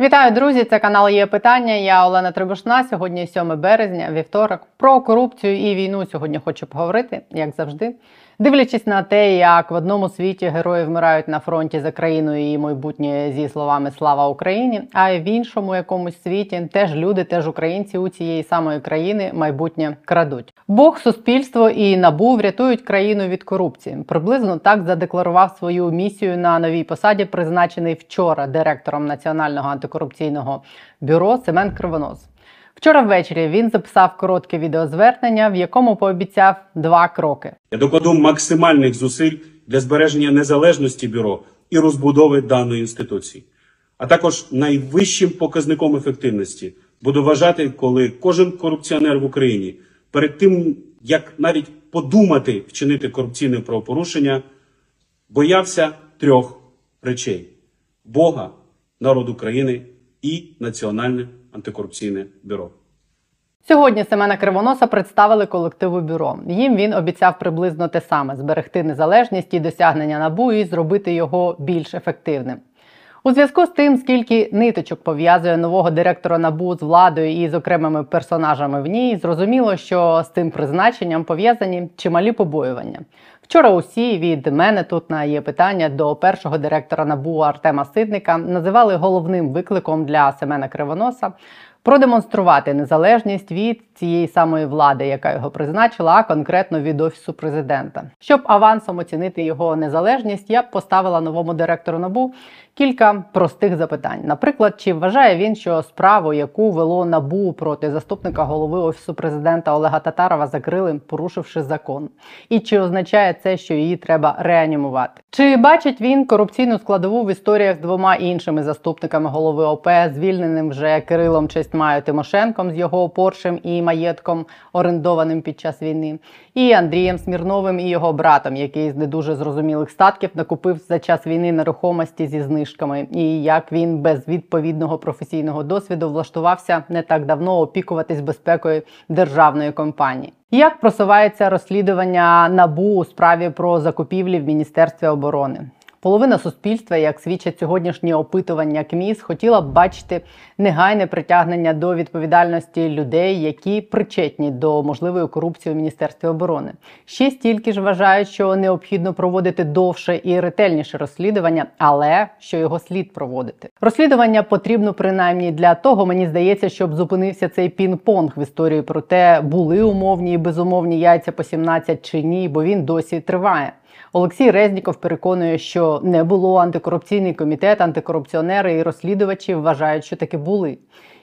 Вітаю, друзі! Це канал є питання. Я Олена Трибушна. Сьогодні 7 березня, вівторок. Про корупцію і війну сьогодні хочу поговорити, як завжди. Дивлячись на те, як в одному світі герої вмирають на фронті за країну і майбутнє зі словами Слава Україні, а в іншому якомусь світі теж люди, теж українці у цієї самої країни майбутнє крадуть. Бог, суспільство і набу врятують країну від корупції. Приблизно так задекларував свою місію на новій посаді, призначений вчора директором Національного антикорупційного бюро Семен Кривонос. Вчора ввечері він записав коротке відеозвернення, в якому пообіцяв два кроки. Я докладу максимальних зусиль для збереження незалежності бюро і розбудови даної інституції, а також найвищим показником ефективності буду вважати, коли кожен корупціонер в Україні перед тим, як навіть подумати вчинити корупційне правопорушення, боявся трьох речей: Бога, народ України і Національне антикорупційне бюро. Сьогодні Семена Кривоноса представили колективу бюро. Їм він обіцяв приблизно те саме: зберегти незалежність і досягнення набу і зробити його більш ефективним. У зв'язку з тим, скільки ниточок пов'язує нового директора набу з владою і з окремими персонажами в ній, зрозуміло, що з цим призначенням пов'язані чималі побоювання. Вчора усі від мене тут на є питання до першого директора набу Артема Сидника називали головним викликом для Семена Кривоноса продемонструвати незалежність від цієї самої влади, яка його призначила, а конкретно від офісу президента. Щоб авансом оцінити його незалежність, я б поставила новому директору набу кілька простих запитань. Наприклад, чи вважає він, що справу, яку вело набу проти заступника голови офісу президента Олега Татарова, закрили, порушивши закон, і чи означає це, що її треба реанімувати? Чи бачить він корупційну складову в історіях з двома іншими заступниками голови ОП, звільненим вже Кирилом Честмаю Тимошенком з його поршем і маєтком, орендованим під час війни, і Андрієм Смірновим і його братом, який з не дуже зрозумілих статків накупив за час війни нерухомості зі знижками, і як він без відповідного професійного досвіду влаштувався не так давно опікуватись безпекою державної компанії. Як просувається розслідування набу у справі про закупівлі в Міністерстві оборони? Половина суспільства, як свідчать сьогоднішні опитування КМІС, хотіла б бачити негайне притягнення до відповідальності людей, які причетні до можливої корупції у міністерстві оборони. Ще стільки ж вважають, що необхідно проводити довше і ретельніше розслідування, але що його слід проводити. Розслідування потрібно принаймні для того, мені здається, щоб зупинився цей пінг-понг в історії про те, були умовні і безумовні яйця по 17 чи ні, бо він досі триває. Олексій Резніков переконує, що не було антикорупційний комітет, антикорупціонери і розслідувачі вважають, що таки були.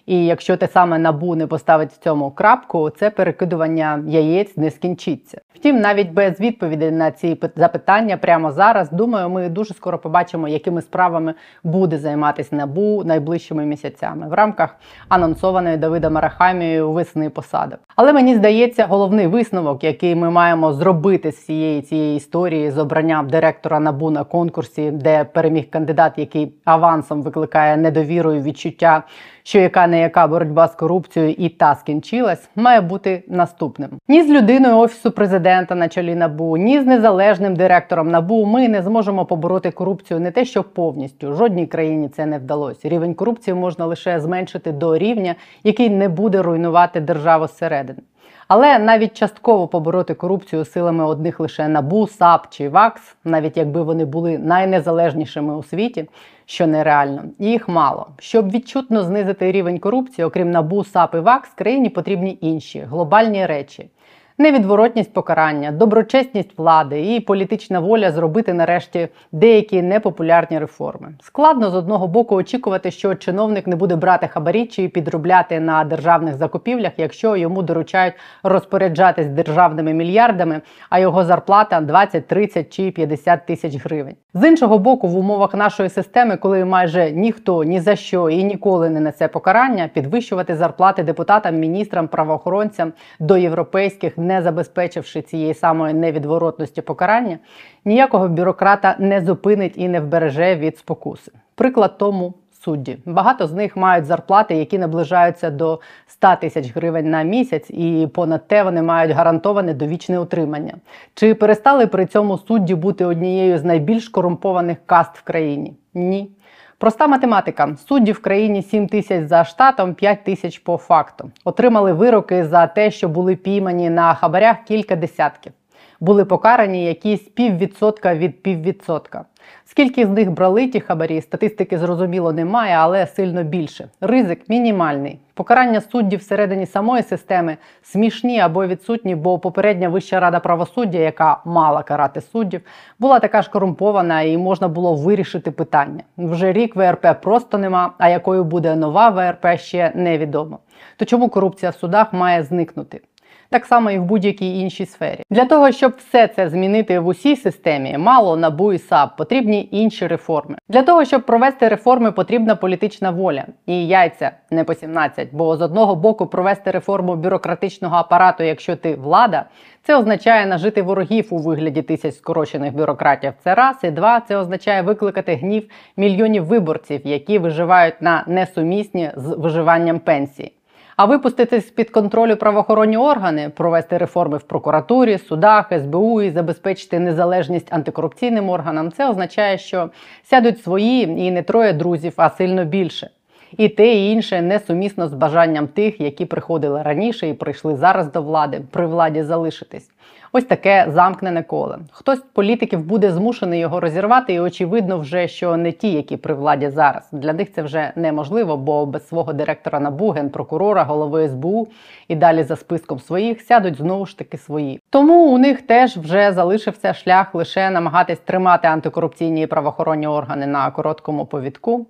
І якщо те саме набу не поставить в цьому крапку, це перекидування яєць не скінчиться. Втім, навіть без відповіді на ці запитання прямо зараз, думаю, ми дуже скоро побачимо, якими справами буде займатися набу найближчими місяцями в рамках анонсованої Давида Арахамією весни посади. Але мені здається, головний висновок, який ми маємо зробити з цієї цієї історії з обранням директора набу на конкурсі, де переміг кандидат, який авансом викликає недовіру і відчуття що яка не яка боротьба з корупцією і та скінчилась, має бути наступним. Ні з людиною офісу президента на чолі набу, ні з незалежним директором набу ми не зможемо побороти корупцію не те, що повністю жодній країні це не вдалося. Рівень корупції можна лише зменшити до рівня, який не буде руйнувати державу зсередини. Але навіть частково побороти корупцію силами одних лише НАБУ, САП чи ВАКС, навіть якби вони були найнезалежнішими у світі, що нереально, їх мало. Щоб відчутно знизити рівень корупції, окрім НАБУ, САП і ВАКС, країні потрібні інші глобальні речі невідворотність покарання, доброчесність влади і політична воля зробити нарешті деякі непопулярні реформи. Складно з одного боку очікувати, що чиновник не буде брати хабарі чи підробляти на державних закупівлях, якщо йому доручають розпоряджатись державними мільярдами, а його зарплата 20, 30 чи 50 тисяч гривень. З іншого боку, в умовах нашої системи, коли майже ніхто ні за що і ніколи не несе покарання, підвищувати зарплати депутатам, міністрам, правоохоронцям до європейських не забезпечивши цієї самої невідворотності покарання, ніякого бюрократа не зупинить і не вбереже від спокуси. Приклад тому. Судді багато з них мають зарплати, які наближаються до 100 тисяч гривень на місяць, і понад те вони мають гарантоване довічне утримання. Чи перестали при цьому судді бути однією з найбільш корумпованих каст в країні? Ні. Проста математика. Судді в країні 7 тисяч за штатом, 5 тисяч по факту. Отримали вироки за те, що були піймані на хабарях кілька десятків. Були покарані якісь піввідсотка від піввідсотка. Скільки з них брали ті хабарі, статистики зрозуміло немає, але сильно більше. Ризик мінімальний. Покарання суддів всередині самої системи смішні або відсутні, бо попередня Вища рада правосуддя, яка мала карати суддів, була така ж корумпована і можна було вирішити питання. Вже рік ВРП просто нема, а якою буде нова ВРП ще невідомо. То чому корупція в судах має зникнути? Так само і в будь-якій іншій сфері. Для того, щоб все це змінити в усій системі, мало НАБУ і САП, потрібні інші реформи. Для того, щоб провести реформи, потрібна політична воля і яйця не по 17. Бо з одного боку провести реформу бюрократичного апарату, якщо ти влада, це означає нажити ворогів у вигляді тисяч скорочених бюрократів. Це раз і два. Це означає викликати гнів мільйонів виборців, які виживають на несумісні з виживанням пенсії. А випустити з під контролю правоохоронні органи, провести реформи в прокуратурі, судах, СБУ і забезпечити незалежність антикорупційним органам, це означає, що сядуть свої і не троє друзів, а сильно більше. І те, і інше несумісно з бажанням тих, які приходили раніше і прийшли зараз до влади, при владі залишитись. Ось таке замкнене коло. Хтось політиків буде змушений його розірвати, і очевидно, вже що не ті, які при владі зараз. Для них це вже неможливо, бо без свого директора НАБУ, генпрокурора, голови СБУ і далі за списком своїх сядуть знову ж таки свої. Тому у них теж вже залишився шлях лише намагатись тримати антикорупційні і правоохоронні органи на короткому повідку.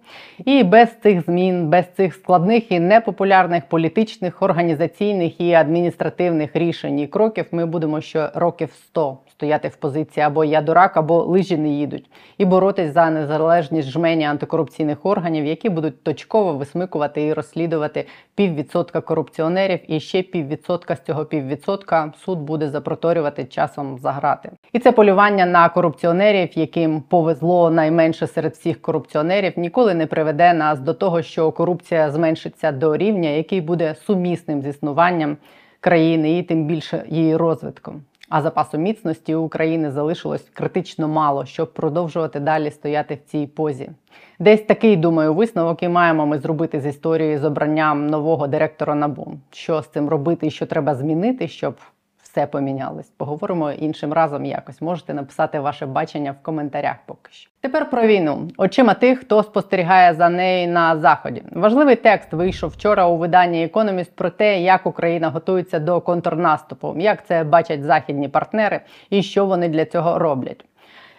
І без цих змін, без цих складних і непопулярних політичних, організаційних і адміністративних рішень і кроків ми будемо років 100 стояти в позиції або я дурак, або лижі не їдуть, і боротись за незалежність жмені антикорупційних органів, які будуть точково висмикувати і розслідувати піввідсотка корупціонерів, і ще піввідсотка з цього піввідсотка суд буде запроторювати часом заграти. І це полювання на корупціонерів, яким повезло найменше серед всіх корупціонерів, ніколи не приведе нас до того, що корупція зменшиться до рівня, який буде сумісним з існуванням країни і тим більше її розвитком. А запасу міцності України залишилось критично мало, щоб продовжувати далі стояти в цій позі. Десь такий, думаю, висновок і маємо ми зробити з історією з обранням нового директора НАБУ. Що з цим робити що треба змінити, щоб все помінялось. Поговоримо іншим разом якось. Можете написати ваше бачення в коментарях поки що. Тепер про війну. Очима тих, хто спостерігає за нею на заході. Важливий текст вийшов вчора у виданні Економіст про те, як Україна готується до контрнаступу, як це бачать західні партнери і що вони для цього роблять.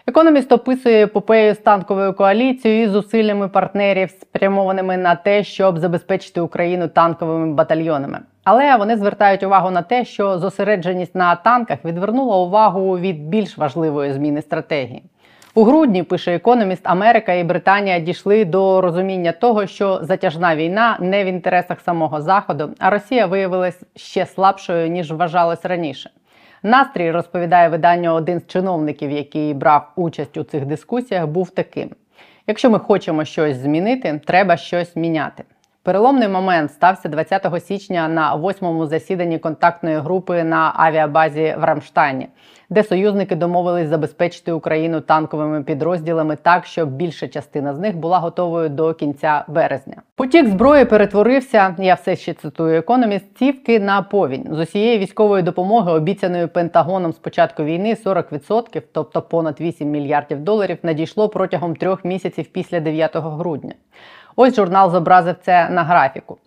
Економіст описує епопею з танковою коаліцією і зусиллями партнерів, спрямованими на те, щоб забезпечити Україну танковими батальйонами. Але вони звертають увагу на те, що зосередженість на танках відвернула увагу від більш важливої зміни стратегії. У грудні пише економіст, Америка і Британія дійшли до розуміння того, що затяжна війна не в інтересах самого заходу, а Росія виявилась ще слабшою ніж вважалось раніше. Настрій розповідає видання один з чиновників, який брав участь у цих дискусіях, був таким: якщо ми хочемо щось змінити, треба щось міняти. Переломний момент стався 20 січня на восьмому засіданні контактної групи на авіабазі в Рамштайні, де союзники домовились забезпечити Україну танковими підрозділами так, щоб більша частина з них була готовою до кінця березня. Потік зброї перетворився. Я все ще цитую економіст. Цівки на повінь з усієї військової допомоги, обіцяної Пентагоном з початку війни, 40%, тобто понад 8 мільярдів доларів, надійшло протягом трьох місяців після 9 грудня. Ось журнал зобразив це на графіку.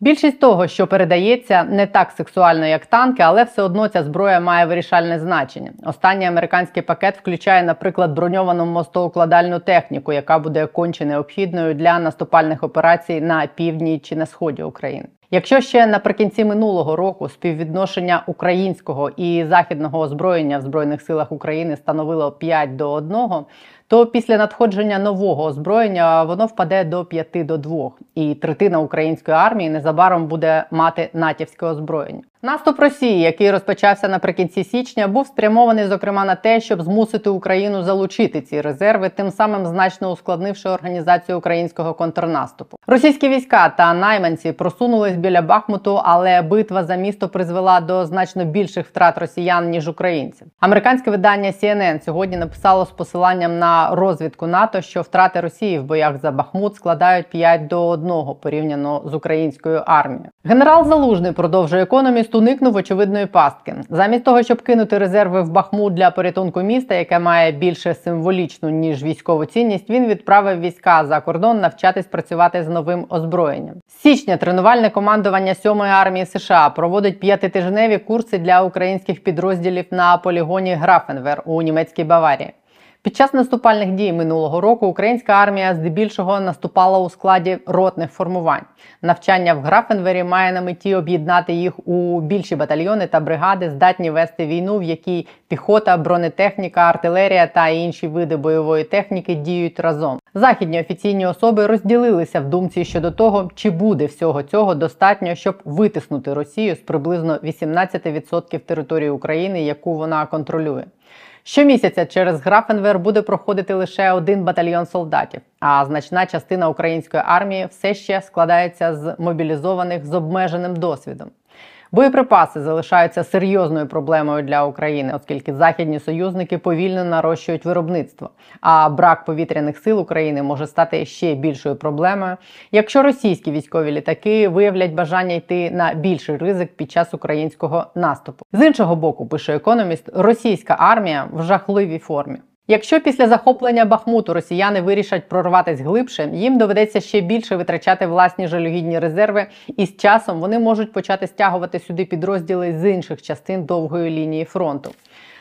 Більшість того, що передається, не так сексуально, як танки, але все одно ця зброя має вирішальне значення. Останній американський пакет включає, наприклад, броньовану мостоукладальну техніку, яка буде конче необхідною для наступальних операцій на півдні чи на сході України. Якщо ще наприкінці минулого року співвідношення українського і західного озброєння в збройних силах України становило 5 до 1, то після надходження нового озброєння воно впаде до 5 до 2. І третина української армії незабаром буде мати натівське озброєння. Наступ Росії, який розпочався наприкінці січня, був спрямований зокрема на те, щоб змусити Україну залучити ці резерви, тим самим значно ускладнивши організацію українського контрнаступу. Російські війська та найманці просунулись біля Бахмуту, але битва за місто призвела до значно більших втрат росіян ніж українців. Американське видання CNN сьогодні написало з посиланням на розвідку НАТО, що втрати Росії в боях за Бахмут складають 5 до 1 порівняно з українською армією. Генерал Залужний продовжує економіст уникнув очевидної пастки. Замість того, щоб кинути резерви в Бахмут для порятунку міста, яке має більше символічну ніж військову цінність, він відправив війська за кордон навчатись працювати з новим озброєнням. З Січня тренувальне командування 7-ї армії США проводить п'ятитижневі курси для українських підрозділів на полігоні Графенвер у німецькій Баварії. Під час наступальних дій минулого року українська армія здебільшого наступала у складі ротних формувань. Навчання в Графенвері має на меті об'єднати їх у більші батальйони та бригади, здатні вести війну, в якій піхота, бронетехніка, артилерія та інші види бойової техніки діють разом. Західні офіційні особи розділилися в думці щодо того, чи буде всього цього достатньо, щоб витиснути Росію з приблизно 18% території України, яку вона контролює. Щомісяця через Графенвер буде проходити лише один батальйон солдатів, а значна частина української армії все ще складається з мобілізованих з обмеженим досвідом. Боєприпаси залишаються серйозною проблемою для України, оскільки західні союзники повільно нарощують виробництво. А брак повітряних сил України може стати ще більшою проблемою, якщо російські військові літаки виявлять бажання йти на більший ризик під час українського наступу. З іншого боку, пише економіст, російська армія в жахливій формі. Якщо після захоплення Бахмуту росіяни вирішать прорватися глибше, їм доведеться ще більше витрачати власні жалюгідні резерви, і з часом вони можуть почати стягувати сюди підрозділи з інших частин довгої лінії фронту,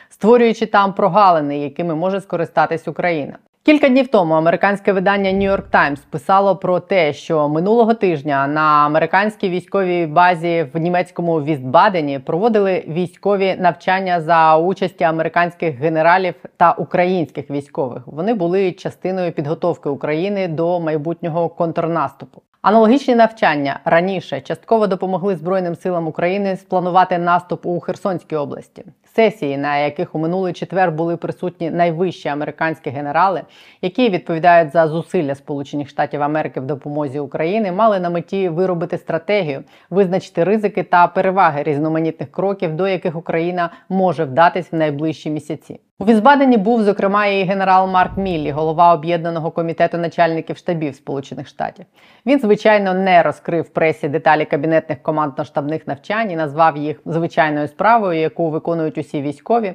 створюючи там прогалини, якими може скористатись Україна. Кілька днів тому американське видання New York Times писало про те, що минулого тижня на американській військовій базі в німецькому Вістбадені проводили військові навчання за участі американських генералів та українських військових. Вони були частиною підготовки України до майбутнього контрнаступу. Аналогічні навчання раніше частково допомогли Збройним силам України спланувати наступ у Херсонській області. Сесії, на яких у минулий четвер були присутні найвищі американські генерали, які відповідають за зусилля Сполучених Штатів Америки в допомозі України, мали на меті виробити стратегію, визначити ризики та переваги різноманітних кроків, до яких Україна може вдатись в найближчі місяці. У Візбадені був зокрема і генерал Марк Міллі, голова об'єднаного комітету начальників штабів Сполучених Штатів. Він, звичайно, не розкрив пресі деталі кабінетних командно-штабних навчань і назвав їх звичайною справою, яку виконують усі військові.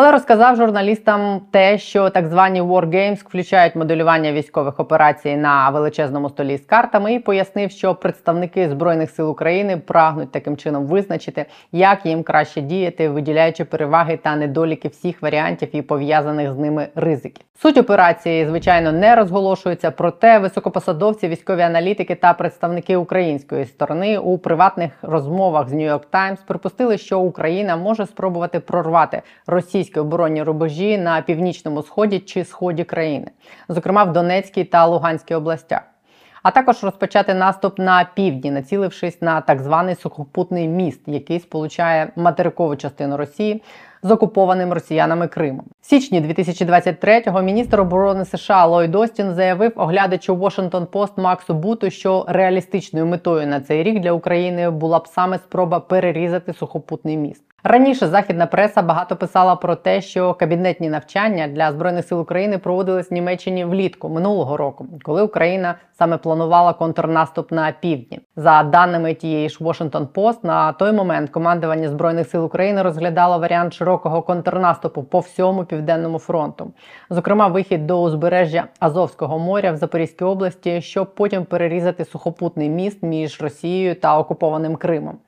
Але розказав журналістам те, що так звані War Games включають моделювання військових операцій на величезному столі з картами, і пояснив, що представники збройних сил України прагнуть таким чином визначити, як їм краще діяти, виділяючи переваги та недоліки всіх варіантів і пов'язаних з ними ризиків. Суть операції, звичайно, не розголошується, проте високопосадовці, військові аналітики та представники української сторони у приватних розмовах з New York Times припустили, що Україна може спробувати прорвати російські оборонні рубежі на північному сході чи сході країни, зокрема в Донецькій та Луганській областях. А також розпочати наступ на півдні, націлившись на так званий сухопутний міст, який сполучає материкову частину Росії з окупованим росіянами Кримом. В січні 2023-го міністр оборони США Ллойд Остін заявив оглядачу Washington Post Максу Буту, що реалістичною метою на цей рік для України була б саме спроба перерізати сухопутний міст. Раніше західна преса багато писала про те, що кабінетні навчання для збройних сил України проводились в Німеччині влітку минулого року, коли Україна саме планувала контрнаступ на півдні. За даними тієї ж Washington Post, на той момент командування збройних сил України розглядало варіант широкого контрнаступу по всьому південному фронту, зокрема вихід до узбережжя Азовського моря в Запорізькій області, щоб потім перерізати сухопутний міст між Росією та окупованим Кримом.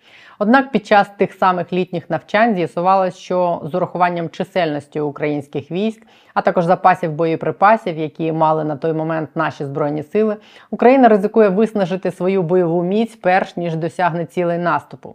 Однак під час тих самих літніх навчань з'ясувалось, що з урахуванням чисельності українських військ, а також запасів боєприпасів, які мали на той момент наші збройні сили, Україна ризикує виснажити свою бойову міць перш ніж досягне цілей наступу.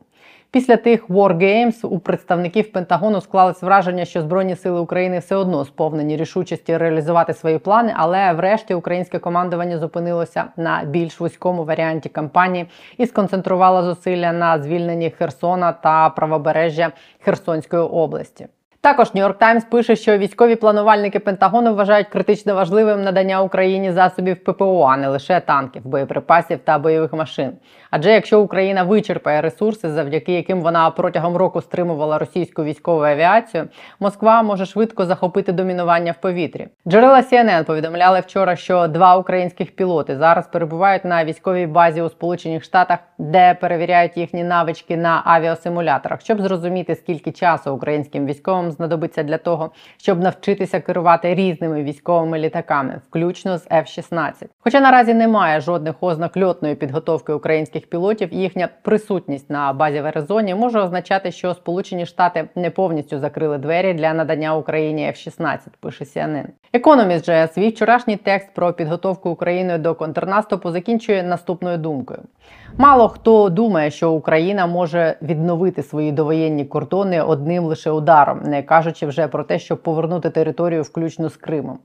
Після тих WarGames у представників Пентагону склалось враження, що Збройні сили України все одно сповнені рішучості реалізувати свої плани, але врешті українське командування зупинилося на більш вузькому варіанті кампанії і сконцентрувало зусилля на звільненні Херсона та правобережжя Херсонської області. Також Нью-Йорк Таймс пише, що військові планувальники Пентагону вважають критично важливим надання Україні засобів ППО, а не лише танків, боєприпасів та бойових машин. Адже якщо Україна вичерпає ресурси, завдяки яким вона протягом року стримувала російську військову авіацію, Москва може швидко захопити домінування в повітрі. Джерела CNN повідомляли вчора, що два українських пілоти зараз перебувають на військовій базі у Сполучених Штатах, де перевіряють їхні навички на авіасимуляторах, щоб зрозуміти, скільки часу українським військовим знадобиться для того, щоб навчитися керувати різними військовими літаками, включно з F-16. Хоча наразі немає жодних ознак льотної підготовки українських пілотів, їхня присутність на базі в Аризоні може означати, що Сполучені Штати не повністю закрили двері для надання Україні F-16, пише CNN. Economist же свій вчорашній текст про підготовку України до контрнаступу закінчує наступною думкою. Мало хто думає, що Україна може відновити свої довоєнні кордони одним лише ударом, не кажучи вже про те, щоб повернути територію включно з Кримом.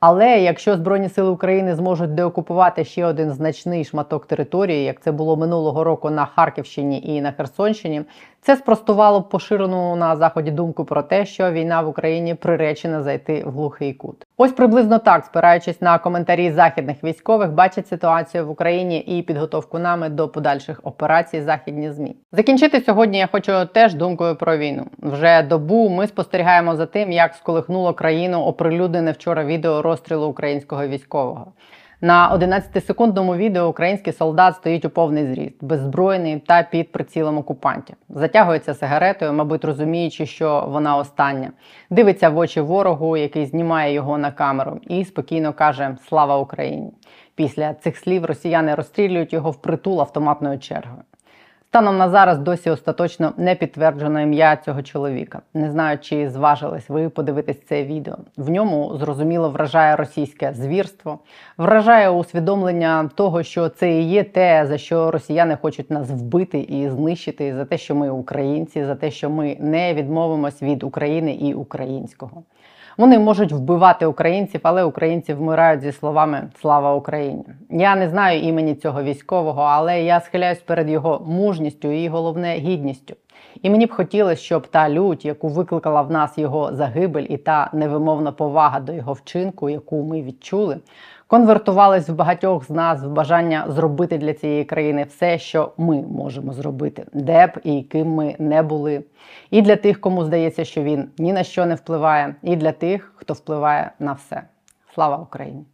Але якщо Збройні сили України зможуть деокупувати ще один значний шматок території, як це було минулого року на Харківщині і на Херсонщині, це спростувало поширену на заході думку про те, що війна в Україні приречена зайти в глухий кут. Ось приблизно так, спираючись на коментарі західних військових, бачать ситуацію в Україні і підготовку нами до подальших операцій західні змі. Закінчити сьогодні я хочу теж думкою про війну. Вже добу ми спостерігаємо за тим, як сколихнуло країну оприлюднене вчора відео розстрілу українського військового. На 11-секундному відео український солдат стоїть у повний зріст, беззбройний та під прицілом окупантів. Затягується сигаретою, мабуть, розуміючи, що вона остання. Дивиться в очі ворогу, який знімає його на камеру, і спокійно каже Слава Україні! Після цих слів росіяни розстрілюють його впритул автоматною чергою. Станом на зараз досі остаточно не підтверджено ім'я цього чоловіка. Не знаю, чи зважились ви подивитись це відео. В ньому зрозуміло вражає російське звірство, вражає усвідомлення того, що це і є те, за що росіяни хочуть нас вбити і знищити, за те, що ми українці, за те, що ми не відмовимось від України і українського. Вони можуть вбивати українців, але українці вмирають зі словами Слава Україні. Я не знаю імені цього військового, але я схиляюсь перед його мужністю і головне гідністю. І мені б хотілося, щоб та лють, яку викликала в нас його загибель, і та невимовна повага до його вчинку, яку ми відчули, конвертувались в багатьох з нас в бажання зробити для цієї країни все, що ми можемо зробити, де б і ким ми не були. І для тих, кому здається, що він ні на що не впливає, і для тих, хто впливає на все. Слава Україні!